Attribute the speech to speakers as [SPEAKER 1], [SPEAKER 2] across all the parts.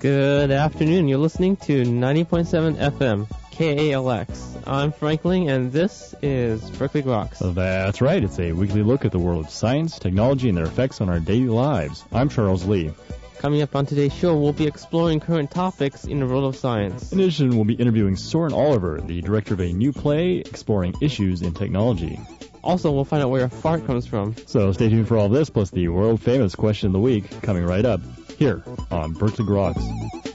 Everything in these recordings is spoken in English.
[SPEAKER 1] Good afternoon. You're listening to 90.7 FM, KALX. I'm Franklin, and this is Berkeley Groks.
[SPEAKER 2] That's right. It's a weekly look at the world of science, technology, and their effects on our daily lives. I'm Charles Lee.
[SPEAKER 1] Coming up on today's show, we'll be exploring current topics in the world of science.
[SPEAKER 2] In addition, we'll be interviewing Soren Oliver, the director of a new play exploring issues in technology.
[SPEAKER 1] Also, we'll find out where a fart comes from.
[SPEAKER 2] So stay tuned for all this, plus the world famous question of the week coming right up here on Berkeley
[SPEAKER 1] Groks.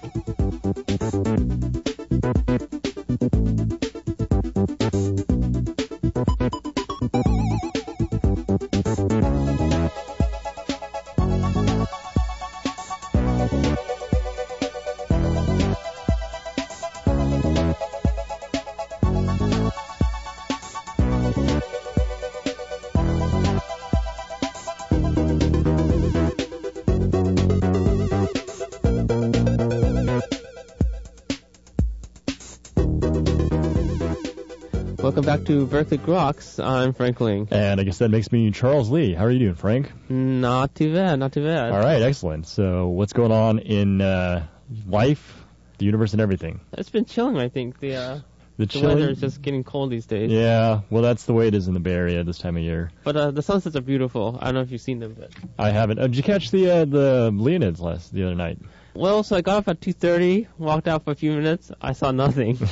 [SPEAKER 1] Back to Berkeley Groks. I'm Franklin.
[SPEAKER 2] And I guess that makes me Charles Lee. How are you doing, Frank?
[SPEAKER 1] Not too bad, not too bad.
[SPEAKER 2] All right, excellent. So what's going on in uh, life, the universe, and everything?
[SPEAKER 1] It's been chilling, I think. The, uh,
[SPEAKER 2] The,
[SPEAKER 1] the weather is just getting cold these days.
[SPEAKER 2] Yeah, well, that's the way it is in the Bay Area this time of year.
[SPEAKER 1] But uh, the sunsets are beautiful. I don't know if you've seen them, but
[SPEAKER 2] I haven't. Uh, did you catch the uh, the Leonids last the other night?
[SPEAKER 1] well, so I got up at 2:30, walked out for a few minutes. I saw nothing.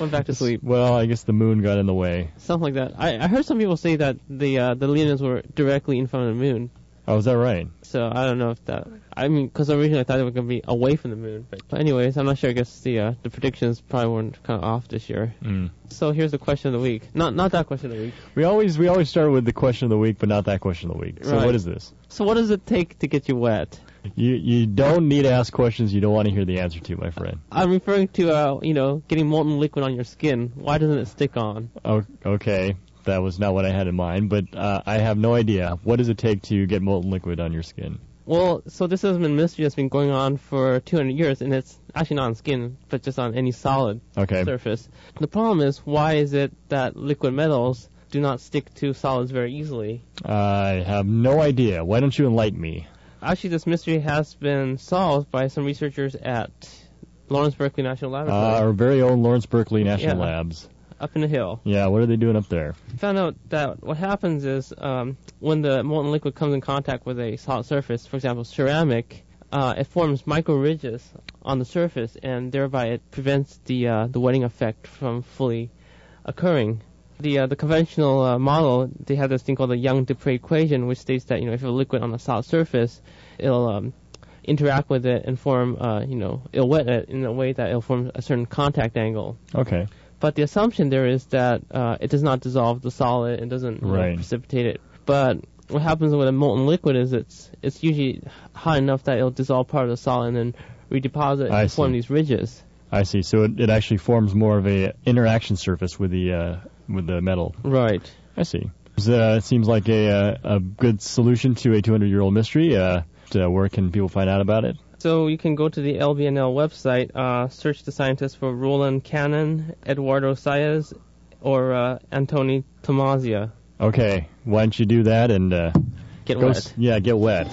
[SPEAKER 1] Went back to sleep.
[SPEAKER 2] Well, I guess the moon got in the way.
[SPEAKER 1] Something like that. I, I heard some people say that the uh, the Leonids were directly in front of the moon.
[SPEAKER 2] Oh, is that right?
[SPEAKER 1] So I don't know if that. I mean, because originally I thought they were going to be away from the moon. But, anyways, I'm not sure. I guess the uh, the predictions probably weren't kind of off this year.
[SPEAKER 2] Mm.
[SPEAKER 1] So here's the question of the week. Not not that question of the week.
[SPEAKER 2] We always we always start with the question of the week, but not that question of the week. So
[SPEAKER 1] Right.
[SPEAKER 2] what is this?
[SPEAKER 1] So what does it take to get you wet?
[SPEAKER 2] You you don't need to ask questions you don't want to hear the answer to, my friend.
[SPEAKER 1] I'm referring to uh, you know getting molten liquid on your skin. Why doesn't it stick on?
[SPEAKER 2] Oh, okay, that was not what I had in mind, but uh, I have no idea. What does it take to get molten liquid on your skin?
[SPEAKER 1] Well, so this has been a mystery that's been going on for 200 years, and it's actually not on skin, but just on any solid
[SPEAKER 2] Okay.
[SPEAKER 1] surface. The problem is, why is it that liquid metals do not stick to solids very easily?
[SPEAKER 2] I have no idea. Why don't you enlighten me?
[SPEAKER 1] Actually, this mystery has been solved by some researchers at Lawrence Berkeley National
[SPEAKER 2] Uh,
[SPEAKER 1] Laboratory
[SPEAKER 2] our very own Lawrence Berkeley National
[SPEAKER 1] Yeah.
[SPEAKER 2] Labs.
[SPEAKER 1] up in the hill.
[SPEAKER 2] Yeah, what are they doing up there?
[SPEAKER 1] found out that what happens is um, when the molten liquid comes in contact with a solid surface, for example, ceramic, uh, it forms micro ridges on the surface, and thereby it prevents the uh, the wetting effect from fully occurring. The uh, the conventional uh, model they have this thing called the Young-Dupré equation, which states that you know if you have a liquid on a solid surface, it'll um, interact with it and form uh, you know it'll wet it in a way that it'll form a certain contact angle.
[SPEAKER 2] Okay.
[SPEAKER 1] But the assumption there is that uh, it does not dissolve the solid, and doesn't you know, precipitate it. But what happens with a molten liquid is it's it's usually hot enough that it'll dissolve part of the solid and then redeposit and form these ridges.
[SPEAKER 2] I see. So it, it actually forms more of a interaction surface with the uh, with the metal.
[SPEAKER 1] Right.
[SPEAKER 2] I see. It seems like a uh, a good solution to a 200 year old mystery. Uh, where can people find out about it?
[SPEAKER 1] So you can go to the LBNL website, uh, search the scientists for Rowland Cannon, Eduardo Saiz, or uh, Antoni Tomsia.
[SPEAKER 2] Okay, why don't you do that and uh,
[SPEAKER 1] Get wet.
[SPEAKER 2] s- yeah, get wet.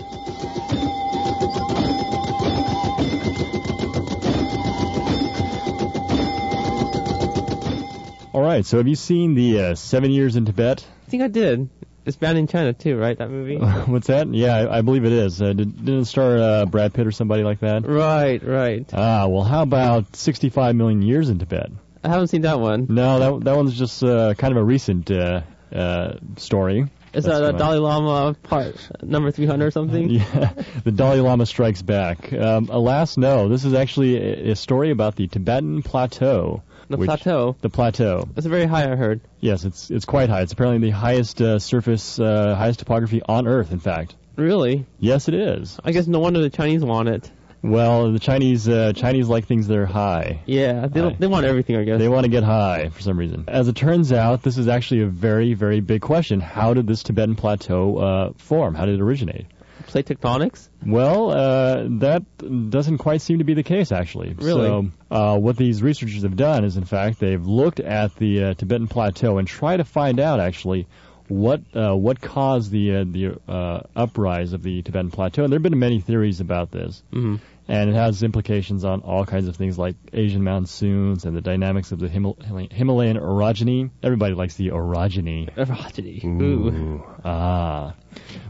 [SPEAKER 2] All right. So have you seen the uh, Seven Years in Tibet?
[SPEAKER 1] I think I did. It's banned in China too, right? That movie.
[SPEAKER 2] What's that? Yeah, I, I believe it is. Uh, did, didn't it star uh, Brad Pitt or somebody like that?
[SPEAKER 1] right, right.
[SPEAKER 2] Ah, well, how about 65 million years in Tibet?
[SPEAKER 1] I haven't seen that one.
[SPEAKER 2] No, that that one's just uh, kind of a recent uh, uh, story.
[SPEAKER 1] Is
[SPEAKER 2] That's
[SPEAKER 1] that a. Dalai Lama part number 300 or something?
[SPEAKER 2] Yeah, the Dalai Lama strikes back. Um, alas, no. This is actually a, a story about the Tibetan plateau.
[SPEAKER 1] The
[SPEAKER 2] which-
[SPEAKER 1] plateau.
[SPEAKER 2] The plateau.
[SPEAKER 1] It's very high, I heard.
[SPEAKER 2] Yes, it's it's quite high. It's apparently the highest uh, surface, uh, highest topography on Earth. In fact,
[SPEAKER 1] Really?
[SPEAKER 2] yes, it is.
[SPEAKER 1] I guess no wonder the Chinese want it.
[SPEAKER 2] Well, the Chinese uh, Chinese like things that are high.
[SPEAKER 1] Yeah, they, they want everything, I guess.
[SPEAKER 2] They want to get high for some reason. As it turns out, this is actually a very, very big question. How did this Tibetan plateau uh, form? How did it originate?
[SPEAKER 1] Plate tectonics?
[SPEAKER 2] Well, uh, that doesn't quite seem to be the case, actually.
[SPEAKER 1] Really?
[SPEAKER 2] So, uh, what these researchers have done is, in fact, they've looked at the uh, Tibetan plateau and try to find out, actually, what uh, what caused the uh, the uh, uprise of the Tibetan Plateau. And there have been many theories about this,
[SPEAKER 1] hmm
[SPEAKER 2] and it has implications on all kinds of things like Asian monsoons and the dynamics of the Himal- Himalayan orogeny. Everybody likes the orogeny.
[SPEAKER 1] Orogeny. Ooh.
[SPEAKER 2] Ah.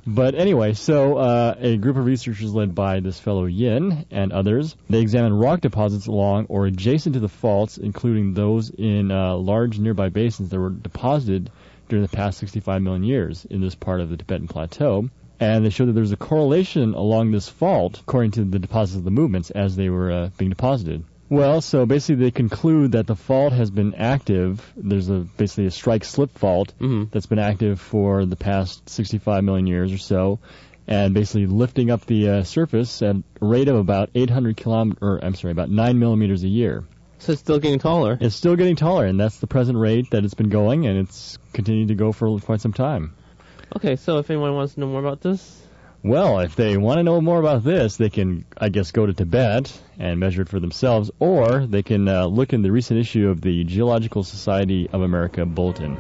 [SPEAKER 2] But anyway, so uh, a group of researchers led by this fellow Yin and others, they examined rock deposits along or adjacent to the faults, including those in uh, large nearby basins that were deposited during the past 65 million years in this part of the Tibetan Plateau. And they showed that there's a correlation along this fault, according to the deposits of the movements, as they were uh, being deposited. Well, so basically they conclude that the fault has been active. There's a basically a strike slip fault
[SPEAKER 1] hmm
[SPEAKER 2] that's been active for the past 65 million years or so, and basically lifting up the uh, surface at a rate of about 800 kilometers, or I'm sorry, about 9 millimeters a year.
[SPEAKER 1] So it's still getting taller.
[SPEAKER 2] It's still getting taller, and that's the present rate that it's been going, and it's continued to go for quite some time.
[SPEAKER 1] Okay, so if anyone wants to know more about this,
[SPEAKER 2] Well, if they want to know more about this, they can, I guess, go to Tibet and measure it for themselves, or they can uh, look in the recent issue of the Geological Society of America Bulletin.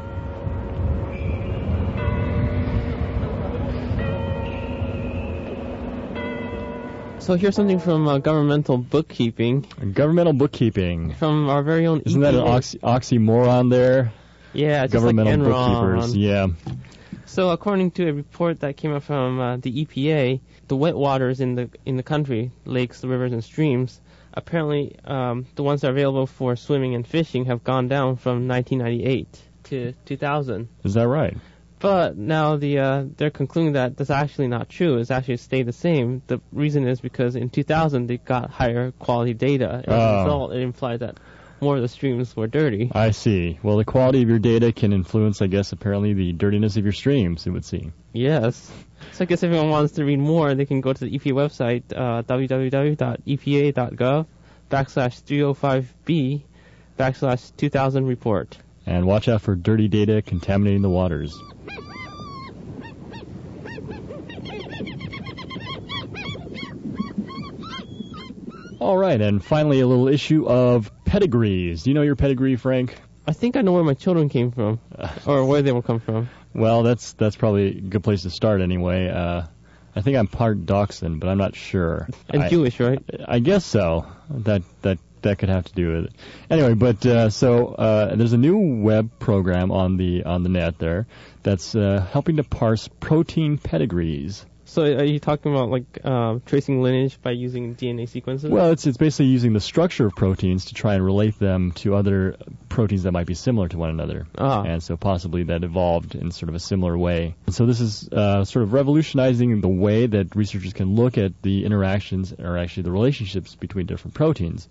[SPEAKER 1] so here's something from uh, governmental bookkeeping
[SPEAKER 2] Governmental bookkeeping.
[SPEAKER 1] from our very own.
[SPEAKER 2] Isn't that an oxy- oxymoron there?
[SPEAKER 1] Yeah,
[SPEAKER 2] Governmental
[SPEAKER 1] like
[SPEAKER 2] bookkeepers. Yeah.
[SPEAKER 1] So according to a report that came out from uh, the EPA, the wet waters in the in the country, lakes, rivers, and streams, apparently um, the ones that are available for swimming and fishing have gone down from 1998 to 2000.
[SPEAKER 2] Is that right?
[SPEAKER 1] But now the uh, they're concluding that that's actually not true. It's actually stayed the same. The reason is because in 2000 they got higher quality data. As a
[SPEAKER 2] Oh.
[SPEAKER 1] result, it implied that more of the streams were dirty.
[SPEAKER 2] I see. Well, the quality of your data can influence, I guess, apparently the dirtiness of your streams, it would seem.
[SPEAKER 1] Yes. So I guess if anyone wants to read more, they can go to the EPA website, uh, www.epa.gov backslash 305b backslash 2000 report.
[SPEAKER 2] And watch out for dirty data contaminating the waters. All right, and finally a little issue of pedigrees. Do you know your pedigree, Frank?
[SPEAKER 1] I think I know where my children came from, or where they will come from.
[SPEAKER 2] Well, that's that's probably a good place to start anyway. Uh, I think I'm part Dachshund, but I'm not sure.
[SPEAKER 1] And
[SPEAKER 2] I,
[SPEAKER 1] Jewish, right?
[SPEAKER 2] I guess so. That that that could have to do with it. Anyway, but uh, so uh, there's a new web program on the on the net there that's uh, helping to parse protein pedigrees.
[SPEAKER 1] So are you talking about like um, tracing lineage by using DNA sequences?
[SPEAKER 2] Well, it's it's basically using the structure of proteins to try and relate them to other proteins that might be similar to one another.
[SPEAKER 1] ah,
[SPEAKER 2] and so possibly that evolved in sort of a similar way. And so this is uh, sort of revolutionizing the way that researchers can look at the interactions, or actually the relationships between different proteins,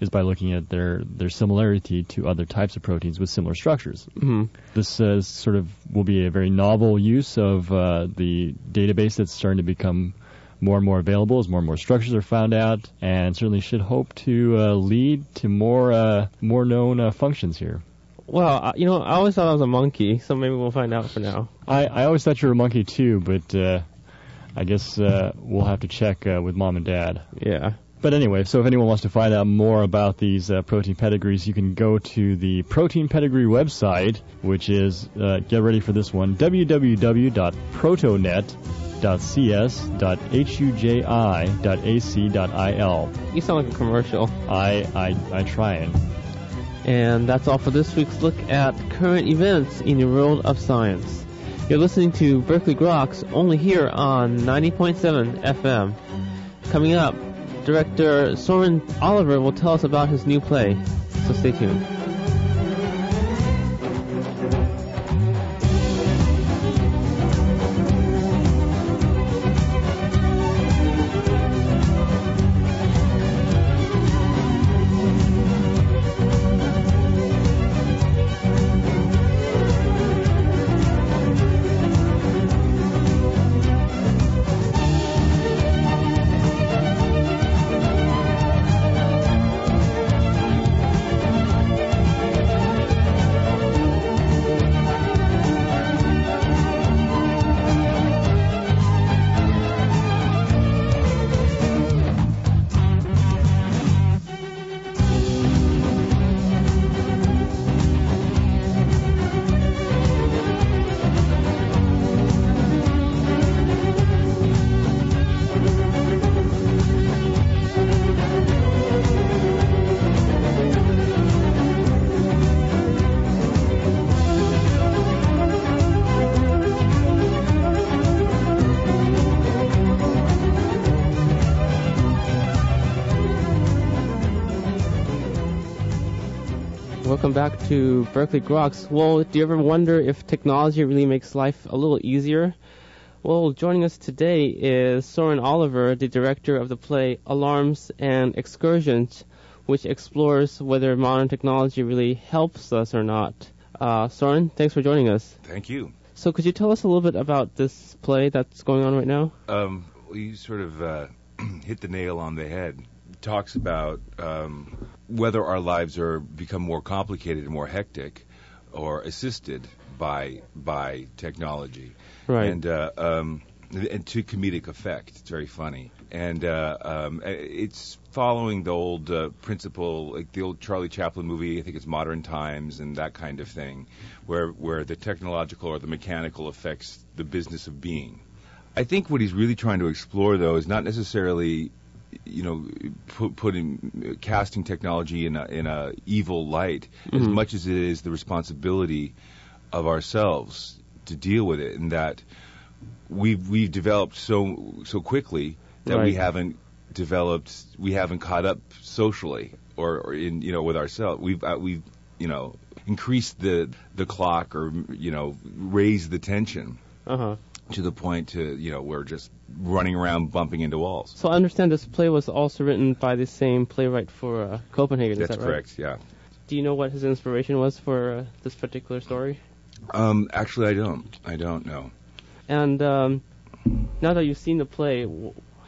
[SPEAKER 2] is by looking at their their similarity to other types of proteins with similar structures.
[SPEAKER 1] hmm
[SPEAKER 2] This uh, sort of will be a very novel use of uh, the database that's starting to become more and more available as more and more structures are found out, and certainly should hope to uh, lead to more uh, more known uh, functions here.
[SPEAKER 1] Well, you know, I always thought I was a monkey, so maybe we'll find out for now.
[SPEAKER 2] I, I always thought you were a monkey too, but uh, I guess uh, we'll have to check uh, with mom and dad.
[SPEAKER 1] Yeah.
[SPEAKER 2] But anyway, so if anyone wants to find out more about these uh, protein pedigrees, you can go to the Protein Pedigree website, which is, uh, get ready for this one, www.protonet.cs.huji.ac.il.
[SPEAKER 1] You sound like a commercial.
[SPEAKER 2] I, I, I try it.
[SPEAKER 1] And that's all for this week's look at current events in the world of science. You're listening to Berkeley Groks only here on 90.7 FM. Coming up, director Soren Oliver will tell us about his new play. So stay tuned. Welcome back to Berkeley Groks. Well, do you ever wonder if technology really makes life a little easier? Well, joining us today is Soren Oliver, the director of the play Alarms and Excursions, which explores whether modern technology really helps us or not. Uh, Soren, thanks for joining us.
[SPEAKER 3] Thank you.
[SPEAKER 1] So, could you tell us a little bit about this play that's going on right now?
[SPEAKER 3] Um, you sort of uh, hit the nail on the head. It talks about um, whether our lives are become more complicated and more hectic, or assisted by by technology.
[SPEAKER 1] Right.
[SPEAKER 3] And uh, um, and to comedic effect, it's very funny. And uh, um, it's following the old uh, principle, like the old Charlie Chaplin movie. I think it's Modern Times and that kind of thing, where where the technological or the mechanical affects the business of being. I think what he's really trying to explore, though, is not necessarily, you know, put, putting casting technology in a in a evil light as
[SPEAKER 1] Mhm.
[SPEAKER 3] much as it is the responsibility of ourselves to deal with it, and that we've we've developed so so quickly that we haven't developed, we haven't caught up socially or, or in you know with ourselves. We've uh, we've you know increased the the clock or you know raised the tension
[SPEAKER 1] Uh huh.
[SPEAKER 3] to the point to you know we're just running around bumping into walls.
[SPEAKER 1] So, I understand this play was also written by the same playwright for uh, Copenhagen.
[SPEAKER 3] That's
[SPEAKER 1] that
[SPEAKER 3] correct. Yeah.
[SPEAKER 1] Do you know what his inspiration was for uh, this particular story?
[SPEAKER 3] Um, actually, I don't. I don't know.
[SPEAKER 1] And um, now that you've seen the play,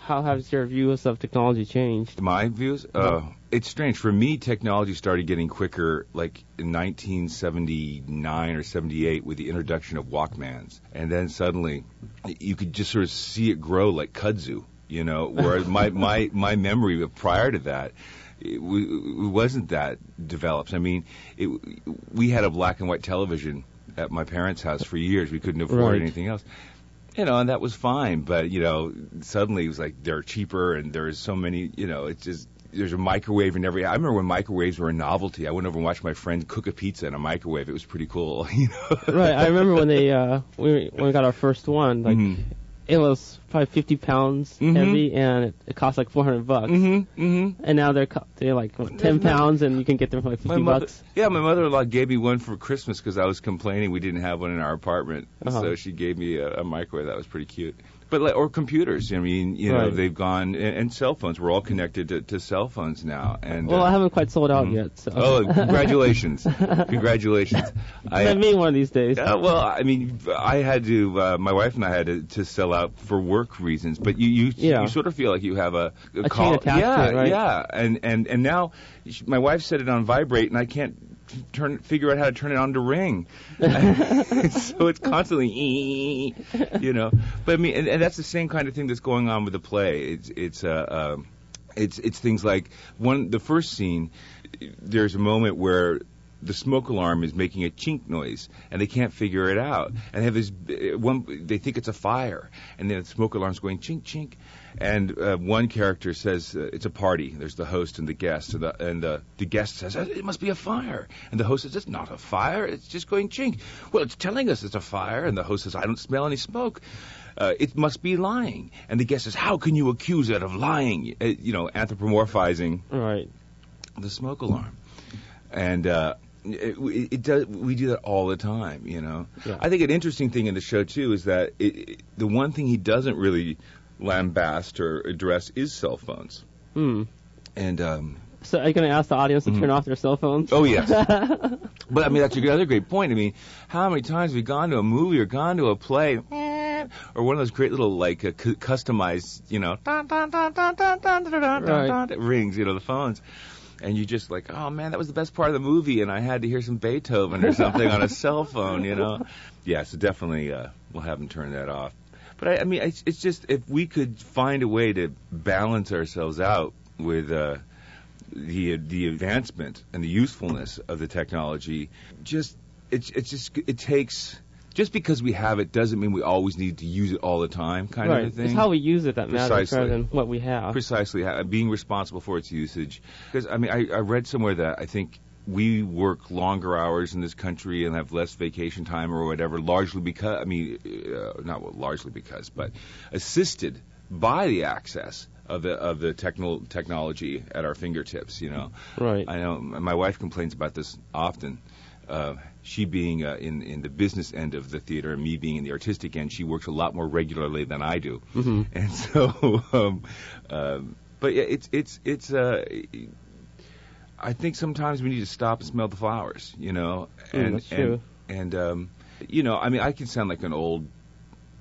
[SPEAKER 1] how has your views of technology changed?
[SPEAKER 3] My views? Uh, it's strange. For me, technology started getting quicker like in 1979 or 78 with the introduction of Walkmans. And then suddenly you could just sort of see it grow like kudzu, you know, whereas my, my, my memory of prior to that, it, w- it wasn't that developed. I mean, it, we had a black and white television at my parents' house for years. We couldn't afford
[SPEAKER 1] Right.
[SPEAKER 3] anything else you know, and that was fine. But you know, suddenly it was like they're cheaper, and there's so many. You know, it's just there's a microwave in every. I remember when microwaves were a novelty. I went over and watched my friend cook a pizza in a microwave. It was pretty cool. You know.
[SPEAKER 1] right. I remember when they uh, we, when we got our first one, like
[SPEAKER 3] Mhm.
[SPEAKER 1] It was probably 50 pounds
[SPEAKER 3] Mhm.
[SPEAKER 1] heavy, and it, it cost like 400 bucks.
[SPEAKER 3] Mhm. Mhm.
[SPEAKER 1] And now they're co- they're like what, 10 pounds, and you can get them for like 50
[SPEAKER 3] mother,
[SPEAKER 1] bucks.
[SPEAKER 3] yeah, my mother-in-law gave me one for Christmas because I was complaining we didn't have one in our apartment.
[SPEAKER 1] Uh-huh.
[SPEAKER 3] So she gave me a, a microwave that was pretty cute. But like, or computers. I mean, you know, they've gone and, and cell phones. We're all connected to, to cell phones now. And
[SPEAKER 1] Well,
[SPEAKER 3] uh,
[SPEAKER 1] I haven't quite sold out
[SPEAKER 3] Mhm.
[SPEAKER 1] yet. So.
[SPEAKER 3] Oh, congratulations! congratulations!
[SPEAKER 1] I mean, one of these days.
[SPEAKER 3] Uh, well, I mean, I had to. Uh, my wife and I had to, to sell out for work reasons. But you, you,
[SPEAKER 1] Yeah.
[SPEAKER 3] you sort of feel like you have a,
[SPEAKER 1] A
[SPEAKER 3] call.
[SPEAKER 1] chain attached to
[SPEAKER 3] yeah,
[SPEAKER 1] it, right?
[SPEAKER 3] yeah. And and and now, sh- my wife set it on vibrate, and I can't turn figure out how to turn it on to ring. so it's constantly, you know. But I mean, and, and that's the same kind of thing that's going on with the play. It's it's uh, um, it's it's things like one the first scene. There's a moment where the smoke alarm is making a chink noise, and they can't figure it out. And they have this uh, one. They think it's a fire, and then the smoke alarm's going chink chink. And uh, one character says uh, it's a party. There's the host and the guest, and the and the, the guest says "Uh, it must be a fire, and the host says it's not a fire. It's just going chink. Well, it's telling us it's a fire, and the host says I don't smell any smoke. Uh, it must be lying. And the guest says, How can you accuse it of lying? Uh, you know, anthropomorphizing
[SPEAKER 1] Right.
[SPEAKER 3] the smoke alarm. And uh, it, it does. We do that all the time, you know.
[SPEAKER 1] Yeah.
[SPEAKER 3] I think an interesting thing in the show too is that it, it, the one thing he doesn't really lambast or address is cell phones.
[SPEAKER 1] Mm.
[SPEAKER 3] And um,
[SPEAKER 1] so, are you going to ask the audience to
[SPEAKER 3] mm-hmm.
[SPEAKER 1] turn off their cell phones?
[SPEAKER 3] Oh yes. but I mean, that's another great point. I mean, how many times have we gone to a movie or gone to a play? Or one of those great little like uh, cu- customized, you know, rings, you know, the phones, and you just like, oh man, that was the best part of the movie, and I had to hear some Beethoven or something on a cell phone, you know. Yeah, so definitely uh, we'll have them turn that off. But I, I mean, it's, it's just if we could find a way to balance ourselves out with uh, the the advancement and the usefulness of the technology, just it's it's just it takes. Just because we have it doesn't mean we always need to use it all the time, kind
[SPEAKER 1] right.
[SPEAKER 3] of a thing.
[SPEAKER 1] It's how we use it that matters
[SPEAKER 3] Precisely.
[SPEAKER 1] rather than what we have.
[SPEAKER 3] Precisely, being responsible for its usage. Because I mean, I, I read somewhere that I think we work longer hours in this country and have less vacation time or whatever, largely because I mean, uh, not well, largely because, but assisted by the access of the of the techno- technology at our fingertips. You know,
[SPEAKER 1] Right.
[SPEAKER 3] I know my wife complains about this often. Uh, she being uh, in in the business end of the theater and me being in the artistic end, she works a lot more regularly than I do,
[SPEAKER 1] Mhm.
[SPEAKER 3] and so. Um, um, but yeah, it's it's it's. Uh, I think sometimes we need to stop and smell the flowers, you know,
[SPEAKER 1] Mm,
[SPEAKER 3] and
[SPEAKER 1] that's true.
[SPEAKER 3] and and um, you know, I mean, I can sound like an old,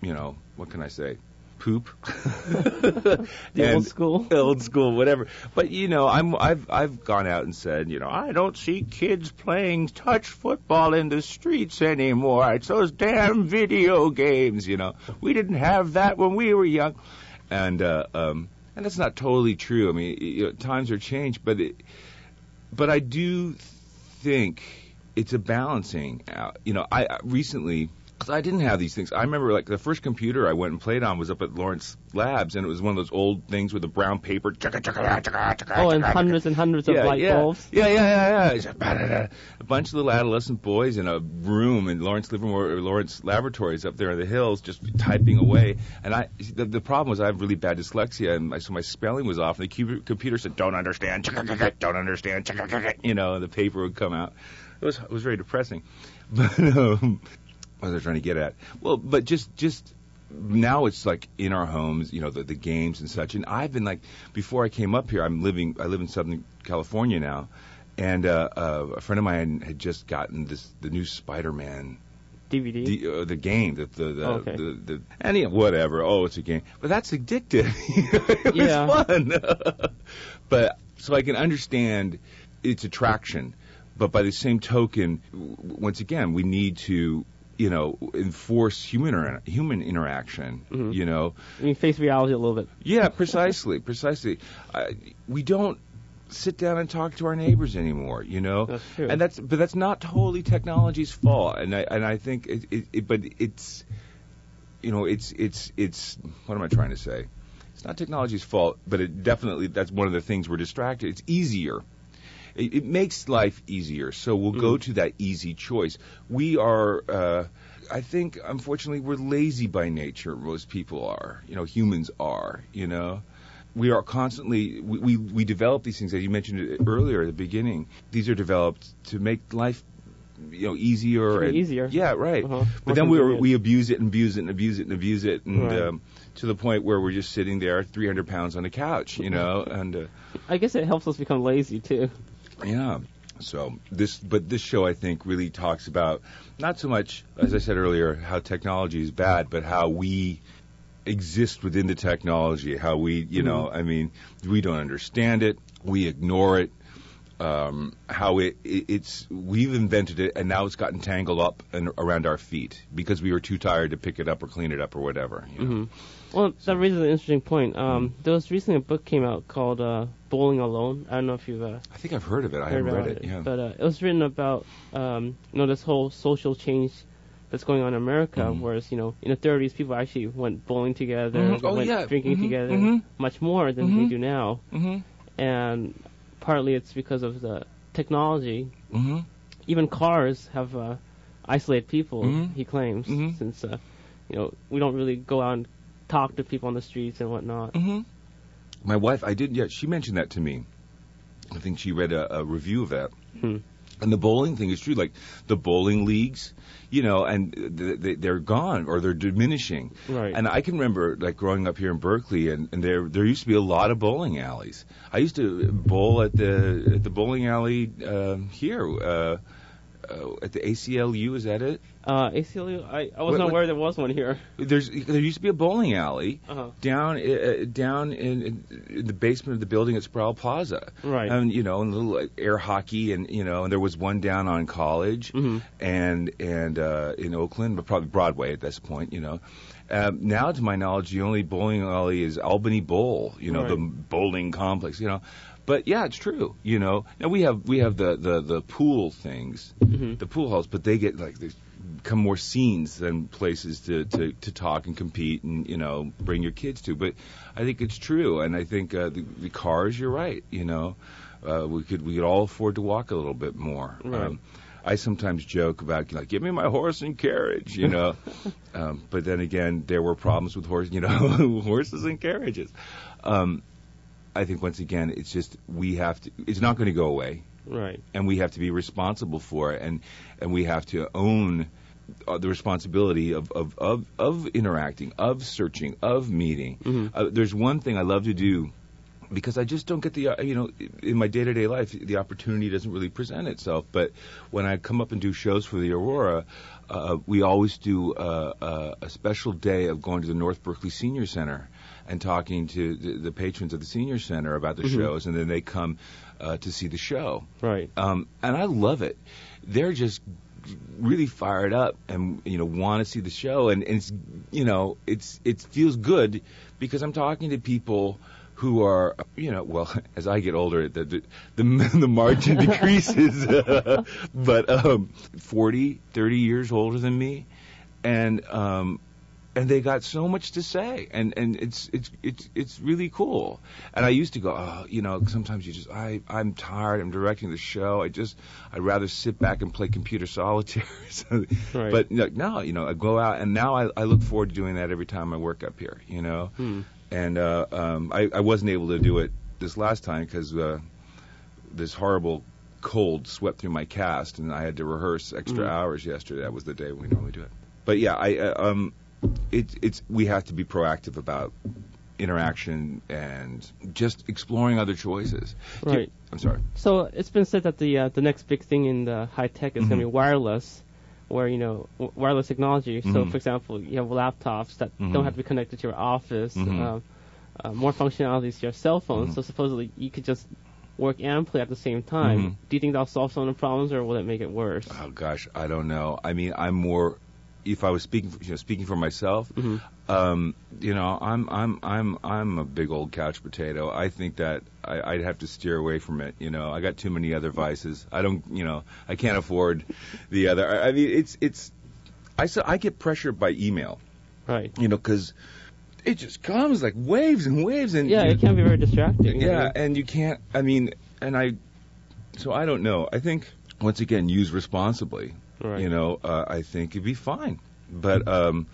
[SPEAKER 3] you know, what can I say, poop.
[SPEAKER 1] The
[SPEAKER 3] And-
[SPEAKER 1] old school.
[SPEAKER 3] old school, whatever. But you know, I'm I've I've gone out and said, you know, I don't see kids playing touch football in the streets anymore. It's those damn video games. You know, we didn't have that when we were young, and uh, um, and that's not totally true. I mean, you know, times are changed, but it, but I do think it's a balancing out. You know, I I recently. 'Cause I didn't have these things. I remember, like the first computer I went and played on was up at Lawrence Labs, and it was one of those old things with the brown paper.
[SPEAKER 1] Oh, and hundreds and hundreds of
[SPEAKER 3] yeah,
[SPEAKER 1] light
[SPEAKER 3] yeah.
[SPEAKER 1] bulbs.
[SPEAKER 3] Yeah, yeah, yeah, yeah. A bunch of little adolescent boys in a room in Lawrence Livermore, or Lawrence Laboratories up there in the hills, just typing away. And I, the, the problem was I have really bad dyslexia, and my, so my spelling was off. And the cu- computer said, "Don't understand, don't understand," you know. And the paper would come out. It was it was very depressing. But um, what was I trying to get at? Well, but just just now it's like in our homes, you know, the, the games and such. And I've been like, before I came up here, I'm living, I live in Southern California now, and uh, uh, a friend of mine had just gotten this the new Spider-Man,
[SPEAKER 1] DVD.
[SPEAKER 3] the, uh, the game, the the the,
[SPEAKER 1] Oh, okay.
[SPEAKER 3] the, the and you whatever. Oh, it's a game, but that's addictive. it was
[SPEAKER 1] Yeah.
[SPEAKER 3] fun. but so I can understand its attraction, but by the same token, w- once again, we need to. You know, enforce human inter- human interaction.
[SPEAKER 1] Mhm.
[SPEAKER 3] You know,
[SPEAKER 1] I mean, face reality a little bit.
[SPEAKER 3] yeah, precisely, precisely. I, we don't sit down and talk to our neighbors anymore, you know.
[SPEAKER 1] That's true.
[SPEAKER 3] And that's but that's not totally technology's fault. And I and I think it, it, it but it's you know, it's it's it's what am I trying to say? It's not technology's fault, but it definitely that's one of the things we're distracted. It's easier. It, it makes life easier, so we'll go
[SPEAKER 1] Mm.
[SPEAKER 3] to that easy choice. We are, uh, I think, unfortunately, we're lazy by nature. Most people are, you know, humans are, you know. We are constantly we, we we develop these things as you mentioned earlier at the beginning. These are developed to make life, you know, easier and
[SPEAKER 1] easier.
[SPEAKER 3] Yeah, right.
[SPEAKER 1] Uh-huh.
[SPEAKER 3] But then we we abuse it and abuse it and abuse it and abuse it, and
[SPEAKER 1] Right.
[SPEAKER 3] um, to the point where we're just sitting there, 300 pounds on the couch, you know, and. Uh,
[SPEAKER 1] I guess it helps us become lazy too.
[SPEAKER 3] Yeah. So this, but this show I think really talks about not so much, as I said earlier, how technology is bad, but how we exist within the technology. How we, you know, mm-hmm. I mean, we don't understand it, we ignore it. Um, how it, it it's we've invented it and now it's gotten tangled up and around our feet because we were too tired to pick it up or clean it up or whatever. You know?
[SPEAKER 1] hmm Well, that raises an interesting point. Um, there was recently a book came out called uh, Bowling Alone. I don't know if you've uh,
[SPEAKER 3] I think I've heard of it. I haven't read
[SPEAKER 1] about
[SPEAKER 3] it. Yeah.
[SPEAKER 1] But uh, it was written about um, you know this whole social change that's going on in America.
[SPEAKER 3] Mhm.
[SPEAKER 1] Whereas you know in the 30s people actually went bowling together,
[SPEAKER 3] Mhm. Oh,
[SPEAKER 1] went
[SPEAKER 3] yeah.
[SPEAKER 1] drinking
[SPEAKER 3] Mhm.
[SPEAKER 1] together
[SPEAKER 3] Mhm.
[SPEAKER 1] much more than they
[SPEAKER 3] Mhm.
[SPEAKER 1] do now.
[SPEAKER 3] mm-hmm.
[SPEAKER 1] And partly it's because of the technology.
[SPEAKER 3] Mm-hmm.
[SPEAKER 1] Even cars have uh, isolated people.
[SPEAKER 3] Mhm.
[SPEAKER 1] He claims
[SPEAKER 3] Mhm.
[SPEAKER 1] since uh, you know we don't really go out and talk to people on the streets and whatnot.
[SPEAKER 3] hmm My wife, I did. Yeah, she mentioned that to me. I think she read a, a review of that. And the bowling thing is true. Like the bowling leagues, you know, and th- th- they're gone or they're diminishing.
[SPEAKER 1] Right.
[SPEAKER 3] And I can remember like growing up here in Berkeley, and, and there there used to be a lot of bowling alleys. I used to bowl at the at the bowling alley um, here. Uh, uh, at the ACLU, is that it?
[SPEAKER 1] Uh, ACLU, I, I
[SPEAKER 3] What-
[SPEAKER 1] wasn't
[SPEAKER 3] what-
[SPEAKER 1] aware there was one here.
[SPEAKER 3] There's there used to be a bowling alley
[SPEAKER 1] Uh-huh.
[SPEAKER 3] down uh, down in, in, the basement of the building at Sproul Plaza.
[SPEAKER 1] Right.
[SPEAKER 3] And you know, and little like, air hockey, and you know, and there was one down on College,
[SPEAKER 1] Mhm.
[SPEAKER 3] and and uh, in Oakland, but probably Broadway at this point. You know. Um, now, to my knowledge, the only bowling alley is Albany Bowl. You know,
[SPEAKER 1] Right.
[SPEAKER 3] the bowling complex. You know. But yeah, it's true. You know, now we have we have the the, the pool things,
[SPEAKER 1] Mhm.
[SPEAKER 3] the pool halls, but they get like they become more scenes than places to, to, to talk and compete and you know bring your kids to. But I think it's true, and I think uh, the, the cars. You're right. You know, uh, we could we could all afford to walk a little bit more. Um, I sometimes joke about like, give me my horse and carriage, you know. um, but then again, there were problems with horses, you know, horses and carriages. Um, I think once again, it's just we have to. It's not going to go away,
[SPEAKER 1] Right.
[SPEAKER 3] and we have to be responsible for it, and and we have to own uh, the responsibility of, of, of, of interacting, of searching, of meeting.
[SPEAKER 1] Mhm.
[SPEAKER 3] Uh, there's one thing I love to do because I just don't get the uh, you know in my day to day life the opportunity doesn't really present itself. But when I come up and do shows for the Aurora, uh, we always do uh, uh, a special day of going to the North Berkeley Senior Center and talking to the, the patrons of the senior center about the
[SPEAKER 1] Mhm.
[SPEAKER 3] shows, and then they come uh, to see the show.
[SPEAKER 1] Right.
[SPEAKER 3] Um, and I love it. They're just really fired up and you know want to see the show. And, and it's you know it's it feels good because I'm talking to people who are you know well as I get older the the the, the margin decreases. But um 40 30 years older than me. And um and they got so much to say and and it's it's it's it's really cool and i used to go oh you know sometimes you just i i'm tired i'm directing the show i just i'd rather sit back and play computer solitaire So-
[SPEAKER 1] Right.
[SPEAKER 3] but like, no you know i go out and now I, I look forward to doing that every time i work up here you know
[SPEAKER 1] Hmm.
[SPEAKER 3] and uh um i i wasn't able to do it this last time because uh this horrible cold swept through my cast and i had to rehearse extra
[SPEAKER 1] Mm.
[SPEAKER 3] hours yesterday that was the day we normally do it but yeah i uh, um it, it's we have to be proactive about interaction and just exploring other choices. Do you-
[SPEAKER 1] Right.
[SPEAKER 3] I'm sorry.
[SPEAKER 1] So it's been said that the uh, the next big thing in the high tech is going to be wireless, where you know w- wireless technology. So
[SPEAKER 3] Mhm.
[SPEAKER 1] for example, you have laptops that
[SPEAKER 3] Mhm.
[SPEAKER 1] don't have to be connected to your office.
[SPEAKER 3] Mhm.
[SPEAKER 1] Um, uh, more functionalities to your cell phone.
[SPEAKER 3] Mhm.
[SPEAKER 1] So supposedly you could just work and play at the same time.
[SPEAKER 3] Mhm.
[SPEAKER 1] Do you think that'll solve some of the problems, or will it make it worse?
[SPEAKER 3] Oh gosh, I don't know. I mean, I'm more. If I was speaking, you know, speaking for myself,
[SPEAKER 1] hmm
[SPEAKER 3] um, you know, I'm I'm I'm I'm a big old couch potato. I think that I, I'd have to steer away from it. You know, I got too many other vices. I don't, you know, I can't afford the other. I, I mean, it's it's. I so I get pressured by email.
[SPEAKER 1] Right.
[SPEAKER 3] You know, because it just comes like waves and waves and
[SPEAKER 1] Yeah, it can be very distracting.
[SPEAKER 3] yeah, and you can't. I mean, and I. So I don't know. I think once again, use responsibly.
[SPEAKER 1] Right.
[SPEAKER 3] You know, uh, I think it'd be fine. But um,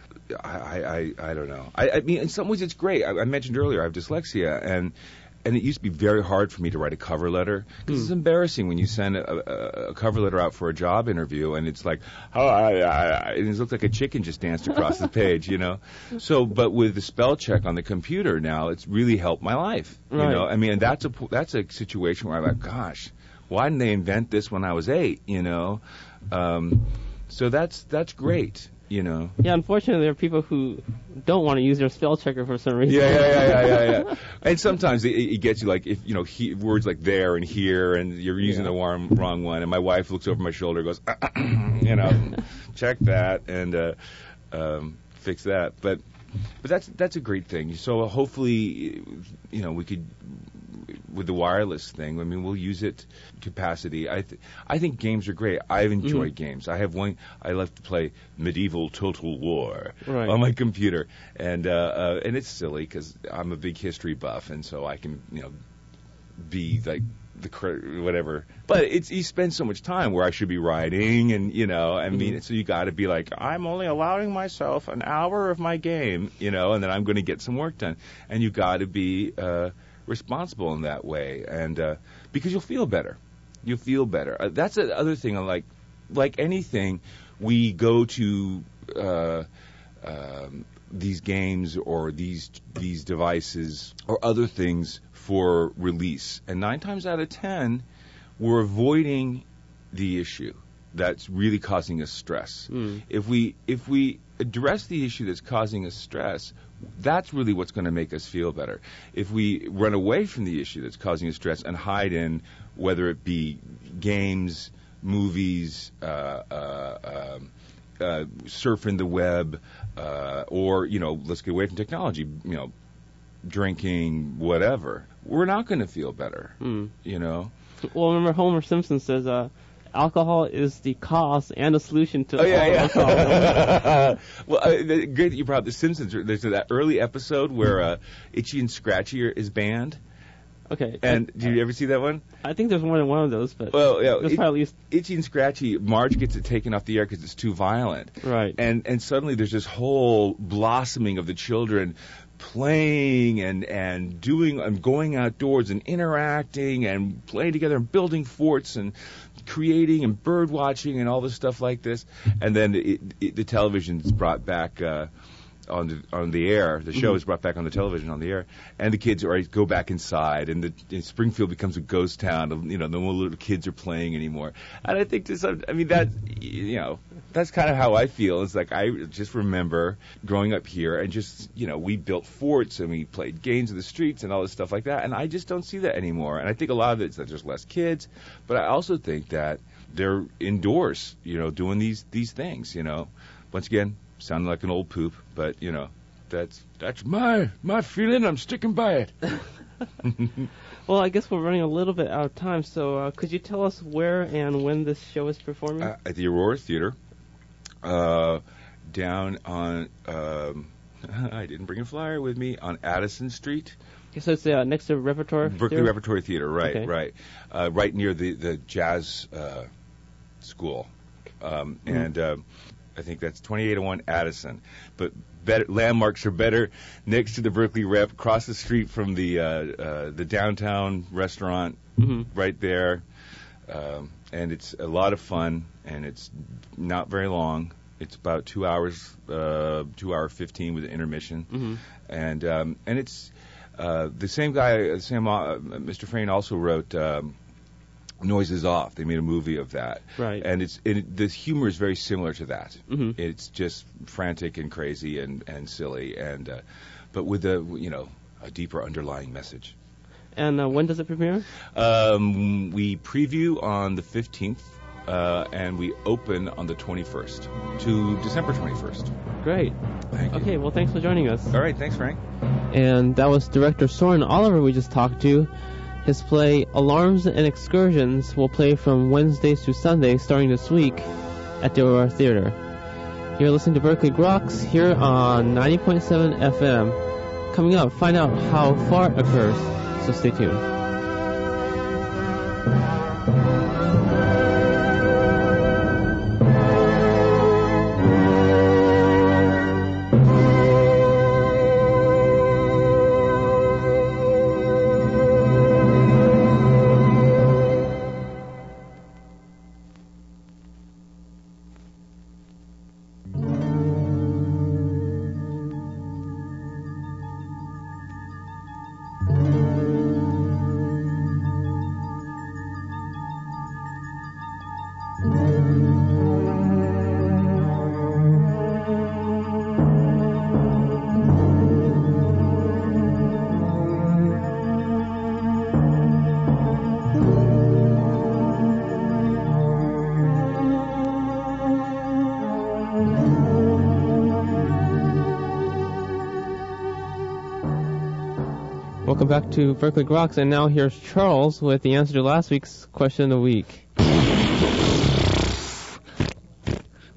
[SPEAKER 3] I, I, I, don't know. I, I mean, in some ways, it's great. I, I mentioned earlier I have dyslexia, and and it used to be very hard for me to write a cover letter because it's
[SPEAKER 1] Hmm.
[SPEAKER 3] embarrassing when you send a, a, a cover letter out for a job interview and it's like, oh, I, I, I, it looks like a chicken just danced across the page, you know. So, but with the spell check on the computer now, it's really helped my life. You know, I mean, that's a that's a situation where I'm like, gosh, why didn't they invent this when I was eight? You know, um, so that's that's great. You know.
[SPEAKER 1] Yeah, unfortunately, there are people who don't want to use their spell checker for some reason.
[SPEAKER 3] Yeah, yeah, yeah, yeah, yeah, yeah. And sometimes it, it gets you like if you know he, words like there and here, and you're using
[SPEAKER 1] Yeah.
[SPEAKER 3] the wrong, wrong one. And my wife looks over my shoulder, and goes, you know, check that and uh, um, fix that. But but that's that's a great thing. So hopefully, you know, we could with the wireless thing. I mean, we'll use it capacity. I th- I think games are great. I've enjoyed games. I have one. I love to play Medieval Total War
[SPEAKER 1] Right.
[SPEAKER 3] on my computer, and uh, uh, and it's silly because I'm a big history buff, and so I can you know be like the cr- whatever. But it's you spend so much time where I should be writing, and you know, I mean,
[SPEAKER 1] Mhm.
[SPEAKER 3] so you got to be like, I'm only allowing myself an hour of my game, you know, and then I'm going to get some work done, and you got to be uh, responsible in that way, and uh, because you'll feel better, you'll feel better. Uh, that's the other thing. Like, like anything, we go to. Uh, um, these games or these these devices or other things for release. And nine times out of ten, we're avoiding the issue that's really causing us stress.
[SPEAKER 1] Mm.
[SPEAKER 3] If we if we address the issue that's causing us stress, that's really what's going to make us feel better. If we run away from the issue that's causing us stress and hide in whether it be games, movies, uh, uh, um, uh, surfing the web, uh, or you know, let's get away from technology. You know, drinking, whatever. We're not going to feel better.
[SPEAKER 1] Mm.
[SPEAKER 3] You know.
[SPEAKER 1] Well, remember Homer Simpson says, uh, alcohol is the cause and the solution to
[SPEAKER 3] Oh yeah, yeah. well, uh, the- great that you brought up The Simpsons. There's that early episode where uh, Itchy and Scratchy is banned.
[SPEAKER 1] Okay.
[SPEAKER 3] And did you ever see that one?
[SPEAKER 1] I think there's more than one of those, but
[SPEAKER 3] Well, yeah,
[SPEAKER 1] there's
[SPEAKER 3] it-
[SPEAKER 1] probably at least
[SPEAKER 3] Itchy and Scratchy. Marge gets it taken off the air because it's too violent.
[SPEAKER 1] right.
[SPEAKER 3] and and suddenly there's this whole blossoming of the children playing and and doing and going outdoors and interacting and playing together and building forts and creating and bird watching and all this stuff like this. And then it, it, the television's brought back uh on the on the air. The show mm-hmm. is brought back on the television on the air, and the kids are go back inside, and the and Springfield becomes a ghost town. You know, no little kids are playing anymore. And I think this, uh, I mean, that you know, that's kind of how I feel. It's like I just remember growing up here, and just you know, we built forts and we played games in the streets and all this stuff like that. And I just don't see that anymore. And I think a lot of it's that there's less kids, but I also think that they're indoors, you know, doing these these things. You know, once again, sounding like an old poop, but you know, that's that's my my feeling. I'm sticking by it.
[SPEAKER 1] Well, I guess we're running a little bit out of time, so uh, could you tell us where and when this show is performing?
[SPEAKER 3] uh, at the Aurora Theater, uh, down on. Um, I didn't bring a flyer with me on Addison Street,
[SPEAKER 1] Okay, so it's uh, next to Repertoire.
[SPEAKER 3] Berkeley
[SPEAKER 1] Theater?
[SPEAKER 3] Repertory Theater. Right,
[SPEAKER 1] Okay.
[SPEAKER 3] right, uh, right near the the jazz uh, school, um,
[SPEAKER 1] Mm-hmm.
[SPEAKER 3] and I think that's 2801 Addison. But better landmarks are better next to the Berkeley Rep, across the street from the uh, uh, the downtown restaurant,
[SPEAKER 1] Mhm.
[SPEAKER 3] right there. Um, and it's a lot of fun, and it's not very long. It's about two hours, uh, two hour fifteen with an intermission,
[SPEAKER 1] Mhm.
[SPEAKER 3] and um, and it's uh, the same guy, uh, Sam, uh, Mr. Frayn also wrote um, Noises Off. They made a movie of that,
[SPEAKER 1] Right.
[SPEAKER 3] and it's it, the humor is very similar to that.
[SPEAKER 1] Mhm.
[SPEAKER 3] It's just frantic and crazy and and silly, and uh, but with a you know a deeper underlying message.
[SPEAKER 1] And uh, when does it premiere?
[SPEAKER 3] Um, we preview on the 15th, uh, and we open on the 21st to December 21st.
[SPEAKER 1] Great.
[SPEAKER 3] Thank you.
[SPEAKER 1] Okay, well, thanks for joining us.
[SPEAKER 3] All right. Thanks, Frank.
[SPEAKER 1] And that was director Soren Oliver we just talked to. His play Alarms and Excursions will play from Wednesdays to Sundays starting this week at the Aurora Theater. You're listening to Berkeley Groks here on 90.7 FM. Coming up, find out how fart occurs, so stay tuned. Welcome back to Berkeley Groks, and now here's Charles with the answer to last week's question of the week.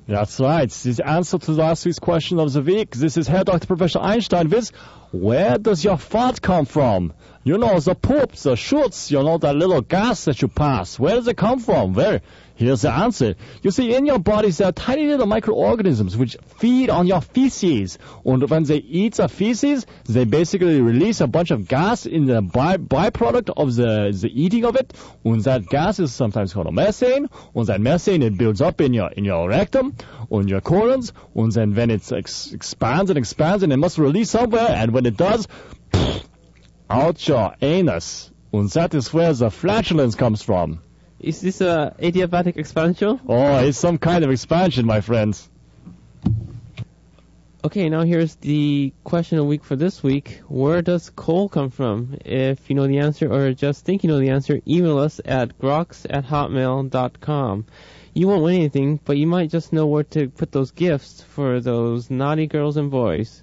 [SPEAKER 2] That's right. The answer to last week's question of the week. This is Herr Dr. Professor Einstein with Where does your fart come from? You know, the poop, the shoots, you know, that little gas that you pass. Where does it come from? Well, here's the answer. You see, in your bodies there are tiny little microorganisms which feed on your feces. And when they eat the feces, they basically release a bunch of gas in the by- byproduct of the, the eating of it. And that gas is sometimes called methane. And that methane, it builds up in your, in your rectum, on your colons. And then when it ex- expands and expands and it must release somewhere. And when it does, out your anus. And that is where the flatulence comes from.
[SPEAKER 1] Is this a adiabatic expansion?
[SPEAKER 2] Oh, it's some kind of expansion, my friends.
[SPEAKER 1] Okay, now here's the question of the week for this week. Where does coal come from? If you know the answer or just think you know the answer, email us at grox at hotmail.com. You won't win anything, but you might just know where to put those gifts for those naughty girls and boys.